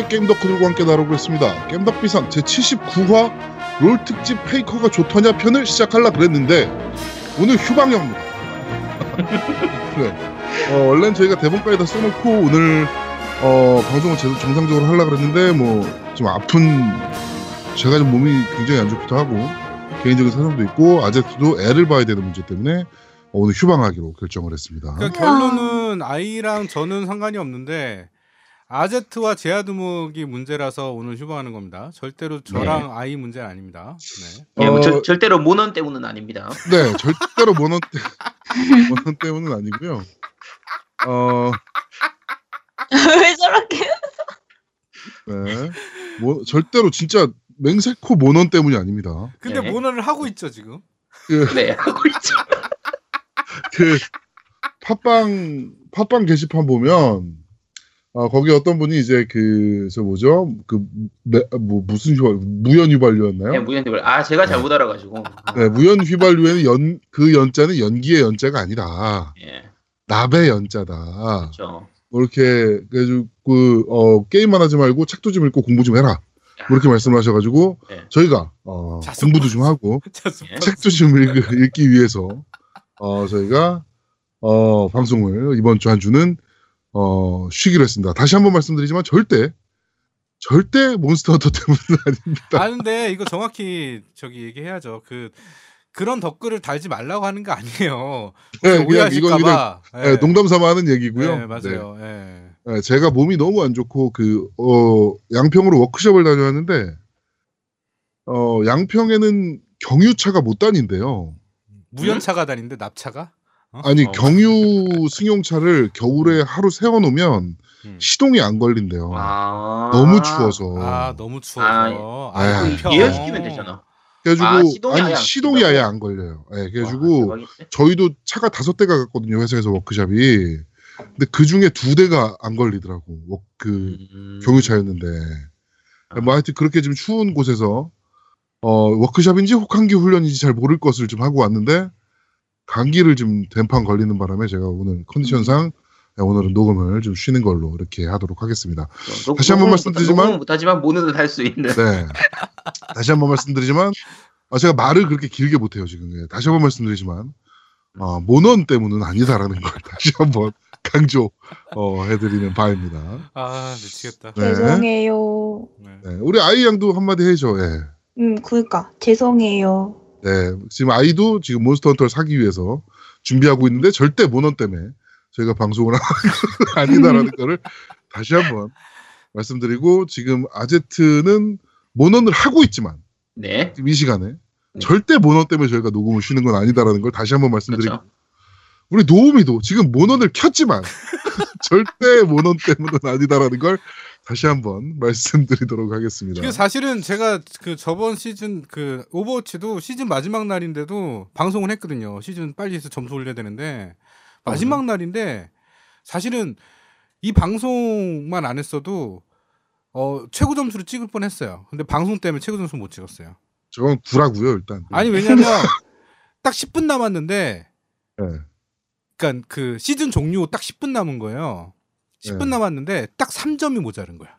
오늘의 게임 덕후들과 함께 다뤄보겠습니다. 게임 덕 비상 제79화 롤 특집 페이커가 좋더냐 편을 시작하려 그랬는데 오늘 휴방이옵니다. 네. 어, 원래는 저희가 대본까지 다 써놓고 오늘 어, 방송을 제대로 정상적으로 하려 그랬는데 뭐 좀 아픈 제가 좀 몸이 굉장히 안 좋기도 하고 개인적인 사정도 있고 아제트도 애를 봐야 되는 문제 때문에 오늘 휴방하기로 결정을 했습니다. 그러니까 결론은 아이랑 저는 상관이 없는데 아제트와 제아두목이 문제라서 오늘 휴방하는 겁니다. 절대로 저랑 아이 문제는 아닙니다. 네. 예, 뭐 어, 절- 절대로 모넌 때문은 아닙니다. 네, 절대로 모넌 때 모넌 때문은 아니고요. 어, 왜 저렇게? 네, 뭐 절대로 진짜 맹세코 모넌 때문이 아닙니다. 근데 네. 모너를 하고 있죠 지금. 그, 네, 하고 있죠. 그 팟빵 팟빵 게시판 보면 어, 거기 어떤 분이 이제 그 저 뭐죠 그뭐 무슨 휘발 무연 휘발유였나요? 네, 무연대발. 아, 제가 잘못 알아가지고. 네, 무연 휘발유에는 연 그 연자는 연기의 연자가 아니라 예, 납의 연자다. 그렇죠. 뭐 이렇게 그래가지고 그, 어, 게임만 하지 말고 책도 좀 읽고 공부 좀 해라. 뭐 이렇게 말씀을 하셔가지고 네. 저희가 어, 공부도 좀 하고 자, 예. 책도 좀 읽, 읽기 위해서 어, 저희가 어, 방송을 이번 주 한 주는 어, 쉬기로 했습니다. 다시 한번 말씀드리지만 절대 절대 몬스터 헌터 때문은 아닙니다. 아는데 이거 정확히 저기 얘기해야죠. 그 그런 댓글을 달지 말라고 하는 거 아니에요. 네, 그냥 이건 그냥. 네, 농담 삼아 하는 얘기고요. 네, 맞아요. 예. 네, 제가 몸이 너무 안 좋고 그 어, 양평으로 워크숍을 다녀왔는데 어, 양평에는 경유차가 못 다닌대요. 무연차가 다니는데 납차가? 어? 아니 어. 경유 승용차를 겨울에 하루 세워놓으면 음. 시동이 안 걸린대요. 아. 너무 추워서. 아 너무 추워서. 아, 아. 예열시키면 되잖아. 그래가지고 아, 시동이 아니 아예 안 시동이? 아예 안 걸려요. 예, 와, 그래가지고 대박인데? 저희도 차가 다섯 대가 갔거든요 회사에서 워크샵이. 근데 그 중에 두 대가 안 걸리더라고. 워- 그 음. 경유차였는데. 아. 뭐 하여튼 그렇게 좀 추운 곳에서 어, 워크샵인지 혹한기 훈련인지 잘 모를 것을 좀 하고 왔는데 감기를 좀 된판 걸리는 바람에 제가 오늘 컨디션상 네, 오늘은 녹음을 좀 쉬는 걸로 이렇게 하도록 하겠습니다. 녹- 다시 한번 말씀드리지만- 못하지만 모는은 할수 있는. 네. 다시 한번 말씀드리지만 아, 제가 말을 그렇게 길게 못해요 지금. 예, 다시 한번 말씀드리지만 어, 모넌 때문은 아니다라는 걸 다시 한번 강조 어, 해드리는 바입니다. 아 미치겠다. 네. 죄송해요. 네. 네, 우리 아이 양도 한마디 해줘. 예. 음, 그니까 죄송해요. 네, 지금 아이도 지금 몬스터 헌터를 사기 위해서 준비하고 있는데 절대 모넌 때문에 저희가 방송을 하는 건 아니다라는 거를 다시 한번 말씀드리고 지금 아제트는 모넌을 하고 있지만 네. 지금 이 시간에 네. 절대 몬헌 때문에 저희가 녹음을 쉬는 건 아니다라는 걸 다시 한번 말씀드리고 그렇죠. 우리 노우미도 지금 몬헌을 켰지만 절대 몬헌 때문은 아니다라는 걸 다시 한번 말씀드리도록 하겠습니다. 그 사실은 제가 그 저번 시즌 그 오버워치도 시즌 마지막 날인데도 방송을 했거든요. 시즌 빨리 해서 점수 올려야 되는데 마지막 날인데 사실은 이 방송만 안 했어도 어 최고 점수를 찍을 뻔했어요. 근데 방송 때문에 최고 점수 못 찍었어요. 저건 구라고요 일단. 아니 왜냐면 딱 10분 남았는데 네. 그러니까 그 시즌 종료 딱 10분 남은 거예요. 10분 네. 남았는데 딱 3점이 모자른 거야.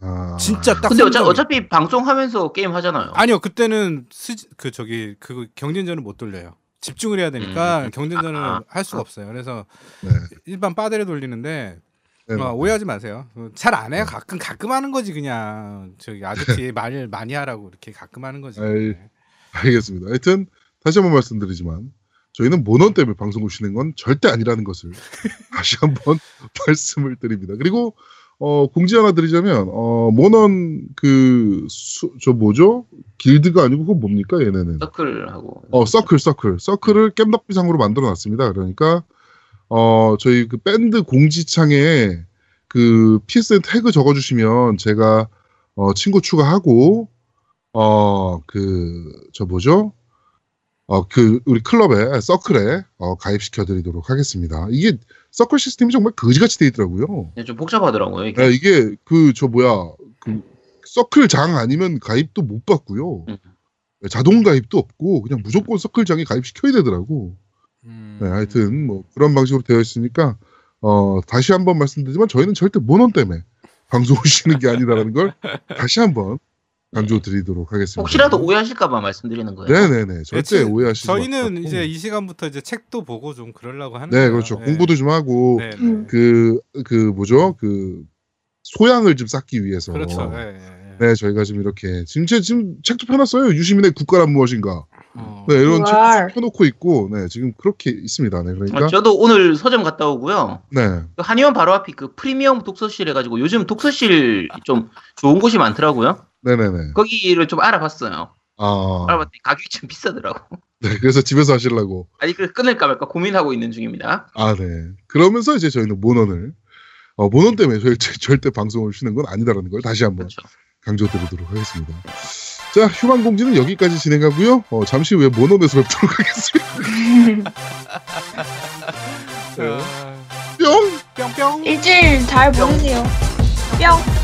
아... 진짜 딱 근데 어차, 3점이. 어차피 방송하면서 게임 하잖아요. 아니요 그때는 스, 그 저기 그 경쟁전을 못 돌려요 집중을 해야 되니까 음. 경쟁전을 아, 아. 할 수가 없어요 그래서 네. 일반 빠데를 돌리는데 네, 어, 오해하지 마세요 잘 안 해요 가끔 가끔 하는 거지 그냥 저기 아저씨 말 많이 하라고 이렇게 가끔 하는 거지 에이. 알겠습니다. 하여튼 다시 한번 말씀드리지만 저희는 모넌 때문에 방송을 쉬는 건 절대 아니라는 것을 다시 한번 말씀을 드립니다. 그리고 어, 공지 하나 드리자면 어, 모넌 그저 뭐죠? 길드가 아니고 그거 뭡니까 얘네는? 서클하고. 어 서클 서클 서클을 깸덕비상으로 만들어 놨습니다. 그러니까 어 저희 그 밴드 공지창에 그 PSN 태그 적어주시면 제가 어 친구 추가하고 어 그 저 뭐죠? 어 그 우리 클럽에 서클에 어, 가입시켜드리도록 하겠습니다. 이게 서클 시스템이 정말 거지같이 돼 있더라고요. 네, 좀 복잡하더라고요. 이게. 네, 이게 그 저 뭐야 그 서클장 아니면 가입도 못 받고요. 음. 네, 자동 가입도 없고 그냥 무조건 서클장에 가입시켜야 되더라고. 음. 네, 하여튼 뭐 그런 방식으로 되어 있으니까 어 다시 한번 말씀드리지만 저희는 절대 모논 때문에 방송 오시는 게 아니다라는 걸 다시 한번 강조 드리도록 하겠습니다. 혹시라도 오해하실까봐 말씀드리는 거예요. 네네네 절대 네, 오해하시지 저희는. 이제 이 시간부터 이제 책도 보고 좀 그러려고 하는 네. 그렇죠 네. 공부도 좀 하고 네, 네. 음. 그그 뭐죠 그 소양을 좀 쌓기 위해서 그렇죠. 네, 네, 네. 네, 저희가 지금 이렇게 지금 제 지금 책도 펴놨어요. 유시민의 국가란 무엇인가. 어. 네, 이런 와. 책 펴놓고 있고, 네, 지금 그렇게 있습니다. 네, 그러니까, 아, 저도 오늘 서점 갔다 오고요. 네, 그 한의원 바로 앞이 그 프리미엄 독서실 해가지고 요즘 독서실 좀 좋은 곳이 많더라고요. 네, 네, 네. 거기를 좀 알아봤어요. 아, 알아봤더니 가격이 좀 비싸더라고. 네, 그래서 집에서 하시려고. 아니 그 끊을까 말까 고민하고 있는 중입니다. 아, 네. 그러면서 이제 저희는 모넌을 어, 모넌 때문에 저희 절- 절대 방송을 쉬는 건 아니다라는 걸 다시 한번 그렇죠. 강조드리도록 하겠습니다. 자, 휴방 공지는 여기까지 진행하고요. 어, 잠시 후에 모넌에서 뵙도록 하겠습니다. 네. 아, 뿅. 뿅뿅. 일주일 잘 보내세요. 뿅.